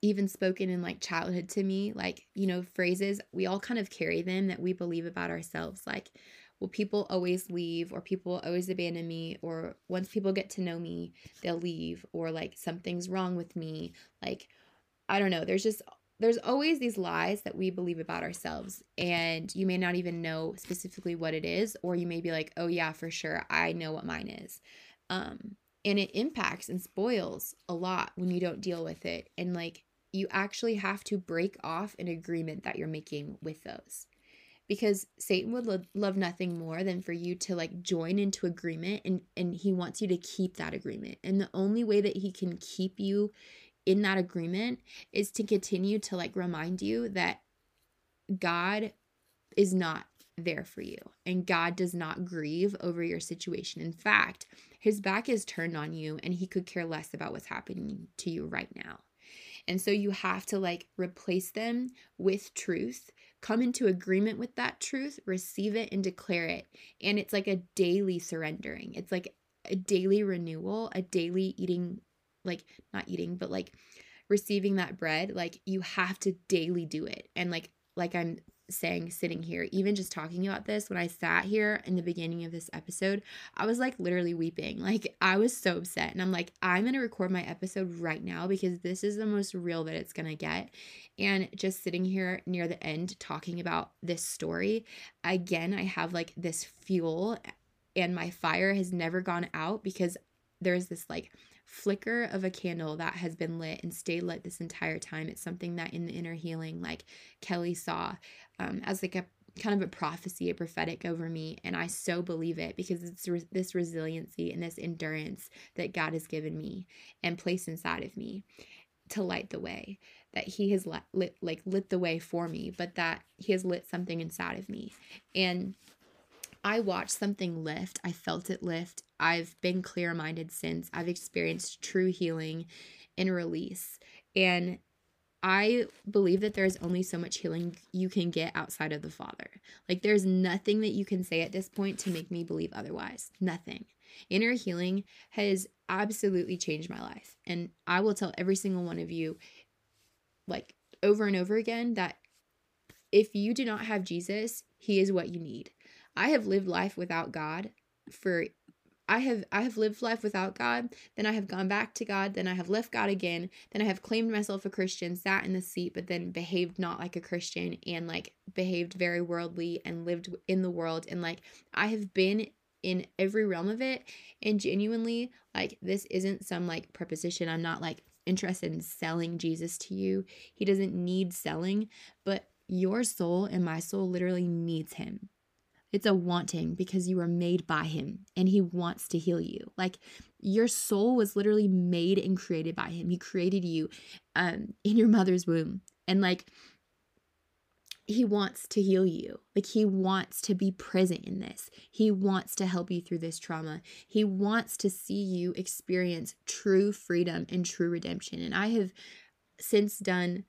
even spoken in like childhood to me, like, you know, phrases, we all kind of carry them that we believe about ourselves. Like, will people always leave or people always abandon me or once people get to know me they'll leave or like something's wrong with me? Like i don't know. There's just there's always these lies that we believe about ourselves and you may not even know specifically what it is or you may be like oh yeah for sure i know what mine is. Um and it impacts and spoils a lot when you don't deal with it and like you actually have to break off an agreement that you're making with those because Satan would lo- love nothing more than for you to like join into agreement and and he wants you to keep that agreement. And the only way that he can keep you in that agreement is to continue to like remind you that God is not there for you and God does not grieve over your situation. In fact, his back is turned on you and he could care less about what's happening to you right now. And so you have to like replace them with truth, come into agreement with that truth, receive it, and declare it. And it's like a daily surrendering. It's like a daily renewal, a daily eating, like not eating, but like receiving that bread. Like you have to daily do it. And like, like I'm saying sitting here, even just talking about this, when I sat here in the beginning of this episode, I was like literally weeping. Like I was so upset. And I'm like, I'm going to record my episode right now because this is the most real that it's going to get. And just sitting here near the end talking about this story, again, I have like this fuel and my fire has never gone out because there's this like flicker of a candle that has been lit and stayed lit this entire time. It's something that in the inner healing, like Kelly saw um, as like a kind of a prophecy, a prophetic over me. And I so believe it because it's re- this resiliency and this endurance that God has given me and placed inside of me to light the way that he has lit, lit like lit the way for me but that he has lit something inside of me and I watched something lift. I felt it lift. I've been clear minded since. I've experienced true healing and release. And I believe that there's only so much healing you can get outside of the Father. Like, there's nothing that you can say at this point to make me believe otherwise. Nothing. Inner healing has absolutely changed my life. And I will tell every single one of you, like, over and over again, that if you do not have Jesus, He is what you need. I have lived life without God for I have I have lived life without God, then I have gone back to God, then I have left God again, then I have claimed myself a Christian, sat in the seat, but then behaved not like a Christian and like behaved very worldly and lived in the world and like I have been in every realm of it and genuinely like this isn't some like preposition. I'm not like interested in selling Jesus to you. He doesn't need selling, but your soul and my soul literally needs him. It's a wanting because you were made by him and he wants to heal you. Like your soul was literally made and created by him. He created you um in your mother's womb. And like he wants to heal you. Like he wants to be present in this. He wants to help you through this trauma. He wants to see you experience true freedom and true redemption. And I have since done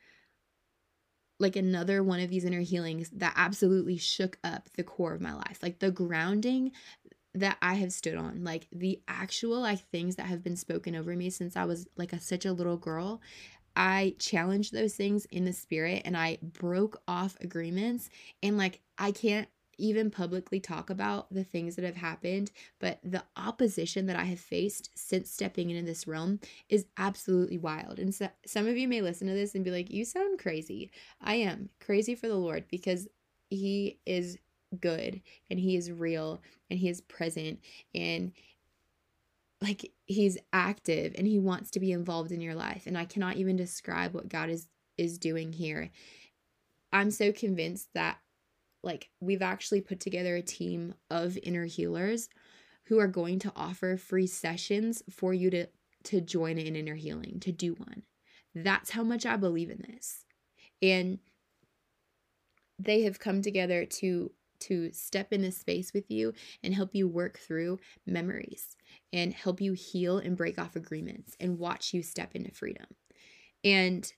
like another one of these inner healings that absolutely shook up the core of my life. Like the grounding that I have stood on, like the actual like things that have been spoken over me since I was like a, such a little girl. I challenged those things in the spirit and I broke off agreements and like I can't even publicly talk about the things that have happened, but the opposition that I have faced since stepping into this realm is absolutely wild. And so, some of you may listen to this and be like, You sound crazy. I am crazy for the Lord because He is good and He is real and He is present and like He's active and He wants to be involved in your life. And I cannot even describe what God is is doing here. I'm so convinced that like we've actually put together a team of inner healers who are going to offer free sessions for you to to join in inner healing to do one. That's how much i believe in this. And they have come together to to step in this space with you and help you work through memories and help you heal and break off agreements and watch you step into freedom. And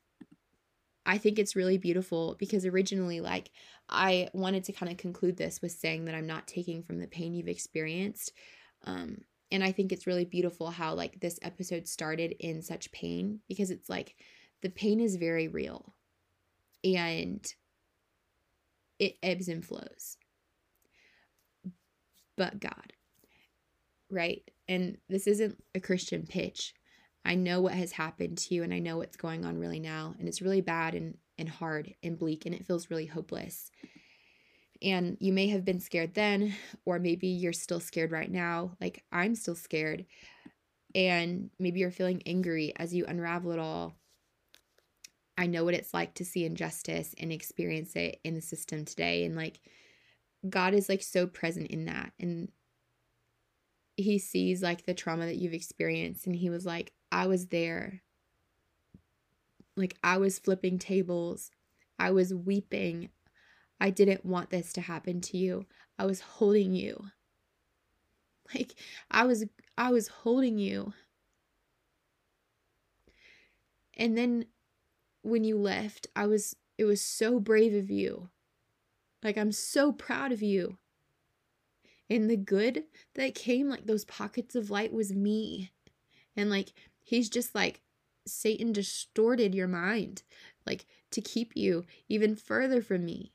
I think it's really beautiful because originally, like, I wanted to kind of conclude this with saying that I'm not taking from the pain you've experienced. Um, and I think it's really beautiful how, like, this episode started in such pain because it's like the pain is very real and it ebbs and flows. But God, right? And this isn't a Christian pitch. I know what has happened to you and I know what's going on really now. And it's really bad and, and hard and bleak and it feels really hopeless. And you may have been scared then, or maybe you're still scared right now. Like I'm still scared. And maybe you're feeling angry as you unravel it all. I know what it's like to see injustice and experience it in the system today. And like, God is like so present in that. And he sees like the trauma that you've experienced. And he was like, I was there. Like, I was flipping tables. I was weeping. I didn't want this to happen to you. I was holding you. Like, I was, I was holding you. And then when you left, I was, it was so brave of you. Like, I'm so proud of you. And the good that came, like those pockets of light, was me. And like, he's just like, Satan distorted your mind, like to keep you even further from me.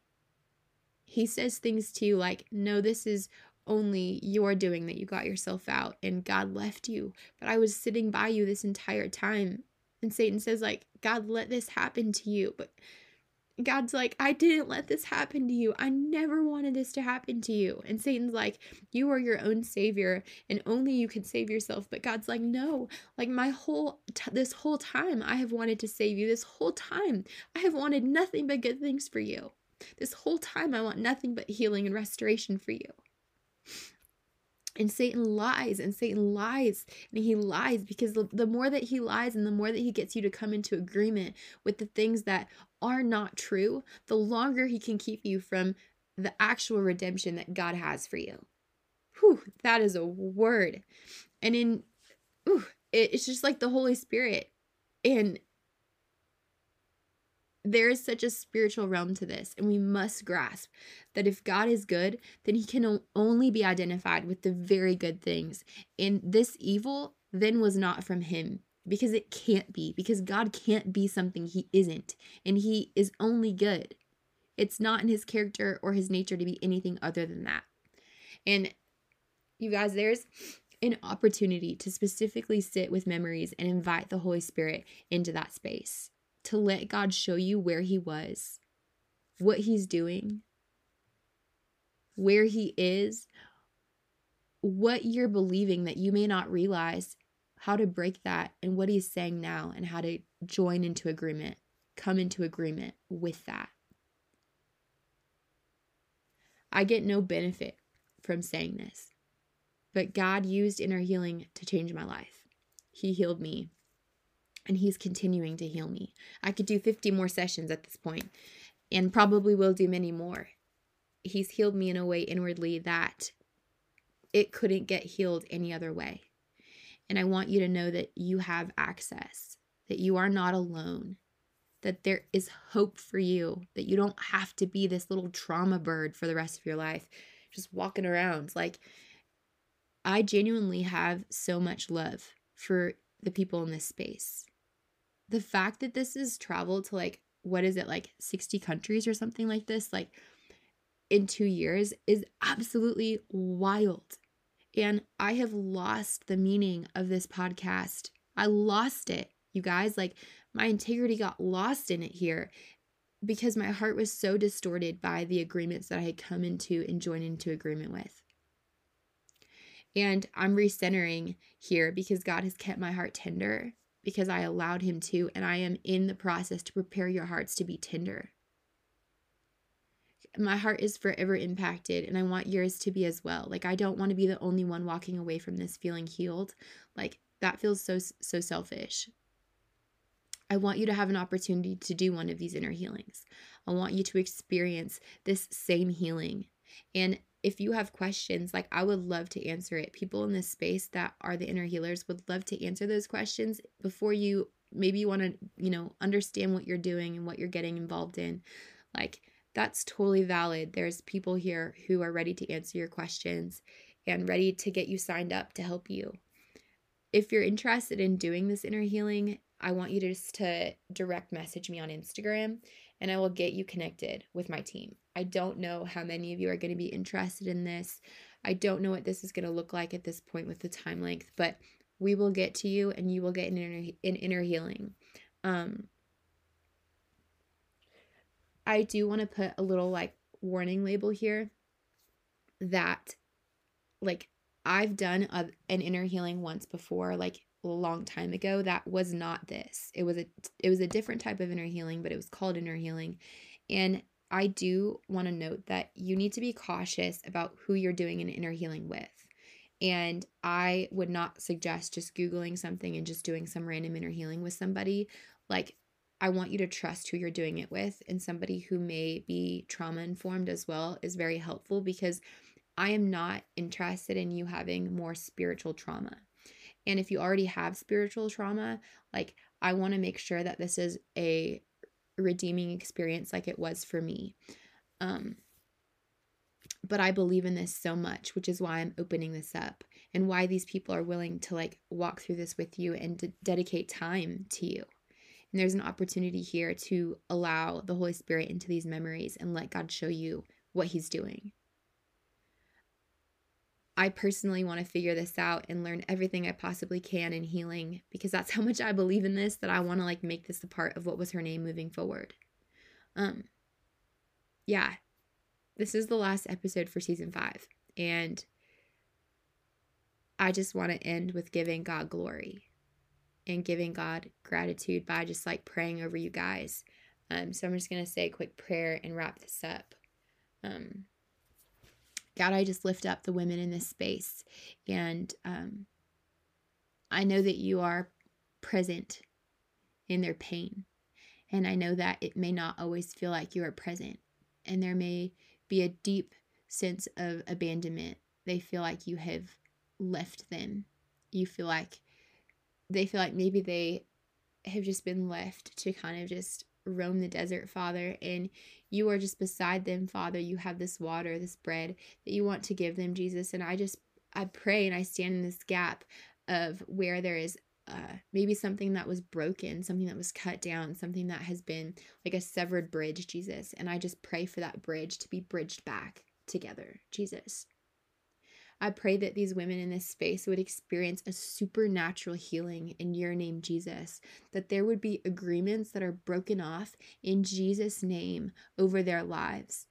He says things to you like, No, this is only your doing that you got yourself out and God left you. But I was sitting by you this entire time. And Satan says, like, God let this happen to you. But God's like, I didn't let this happen to you. I never wanted this to happen to you. And Satan's like, You are your own savior and only you can save yourself. But God's like, No, like my whole, t- this whole time, I have wanted to save you. This whole time, I have wanted nothing but good things for you. This whole time, I want nothing but healing and restoration for you. And Satan lies and Satan lies and he lies because the, the more that he lies and the more that he gets you to come into agreement with the things that are not true, the longer he can keep you from the actual redemption that God has for you. Whew, that is a word. And in, ooh, it, it's just like the Holy Spirit. And there is such a spiritual realm to this, and we must grasp that if God is good, then he can only be identified with the very good things. And this evil then was not from him because it can't be, because God can't be something he isn't, and he is only good. It's not in his character or his nature to be anything other than that. And you guys, there's an opportunity to specifically sit with memories and invite the Holy Spirit into that space to let God show you where He was, what He's doing, where He is, what you're believing that you may not realize, how to break that, and what He's saying now, and how to join into agreement, come into agreement with that. I get no benefit from saying this, but God used inner healing to change my life. He healed me and he's continuing to heal me. I could do 50 more sessions at this point and probably will do many more. He's healed me in a way inwardly that it couldn't get healed any other way. And I want you to know that you have access, that you are not alone, that there is hope for you, that you don't have to be this little trauma bird for the rest of your life, just walking around. Like, I genuinely have so much love for the people in this space the fact that this is traveled to like what is it like 60 countries or something like this like in 2 years is absolutely wild. And I have lost the meaning of this podcast. I lost it. You guys, like my integrity got lost in it here because my heart was so distorted by the agreements that I had come into and joined into agreement with. And I'm recentering here because God has kept my heart tender because I allowed him to, and I am in the process to prepare your hearts to be tender. My heart is forever impacted, and I want yours to be as well. Like, I don't want to be the only one walking away from this feeling healed. Like, that feels so, so selfish. I want you to have an opportunity to do one of these inner healings. I want you to experience this same healing. And if you have questions, like I would love to answer it. People in this space that are the inner healers would love to answer those questions before you maybe you want to, you know, understand what you're doing and what you're getting involved in. Like that's totally valid. There's people here who are ready to answer your questions and ready to get you signed up to help you. If you're interested in doing this inner healing, I want you to just to direct message me on Instagram and I will get you connected with my team. I don't know how many of you are going to be interested in this. I don't know what this is going to look like at this point with the time length, but we will get to you and you will get an inner, an inner healing. Um, I do want to put a little like warning label here that like I've done a, an inner healing once before, like a long time ago that was not this. It was a it was a different type of inner healing, but it was called inner healing. And I do want to note that you need to be cautious about who you're doing an inner healing with. And I would not suggest just Googling something and just doing some random inner healing with somebody. Like, I want you to trust who you're doing it with, and somebody who may be trauma informed as well is very helpful because I am not interested in you having more spiritual trauma. And if you already have spiritual trauma, like I want to make sure that this is a redeeming experience like it was for me. Um but I believe in this so much, which is why I'm opening this up and why these people are willing to like walk through this with you and dedicate time to you. And there's an opportunity here to allow the Holy Spirit into these memories and let God show you what He's doing. I personally want to figure this out and learn everything I possibly can in healing because that's how much I believe in this that I want to like make this a part of what was her name moving forward. Um yeah. This is the last episode for season 5 and I just want to end with giving God glory and giving God gratitude by just like praying over you guys. Um so I'm just going to say a quick prayer and wrap this up. Um God, I just lift up the women in this space. And um, I know that you are present in their pain. And I know that it may not always feel like you are present. And there may be a deep sense of abandonment. They feel like you have left them. You feel like they feel like maybe they have just been left to kind of just roam the desert, Father, and you are just beside them, Father. You have this water, this bread that you want to give them, Jesus. And I just, I pray and I stand in this gap of where there is uh, maybe something that was broken, something that was cut down, something that has been like a severed bridge, Jesus. And I just pray for that bridge to be bridged back together, Jesus. I pray that these women in this space would experience a supernatural healing in your name, Jesus. That there would be agreements that are broken off in Jesus' name over their lives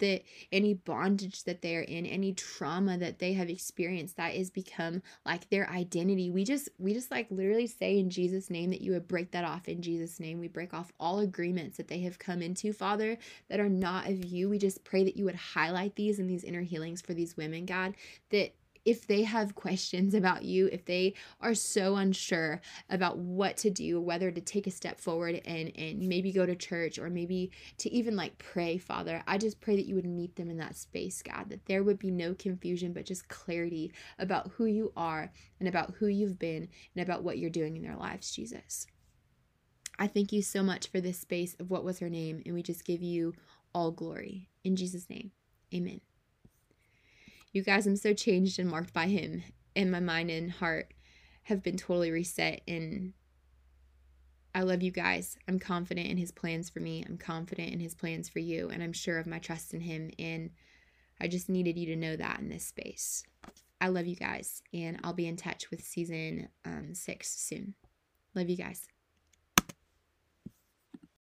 that any bondage that they're in any trauma that they have experienced that is become like their identity. We just we just like literally say in jesus name that you would break that off in jesus name. We break off all agreements that they have come into father that are not of you. We just pray that you would highlight these and these inner healings for these women god that if they have questions about you, if they are so unsure about what to do, whether to take a step forward and and maybe go to church or maybe to even like pray, Father, I just pray that you would meet them in that space, God, that there would be no confusion but just clarity about who you are and about who you've been and about what you're doing in their lives, Jesus. I thank you so much for this space of what was her name and we just give you all glory. In Jesus name. Amen. You guys, I'm so changed and marked by him, and my mind and heart have been totally reset. And I love you guys. I'm confident in his plans for me. I'm confident in his plans for you, and I'm sure of my trust in him. And I just needed you to know that in this space. I love you guys, and I'll be in touch with season um, six soon. Love you guys.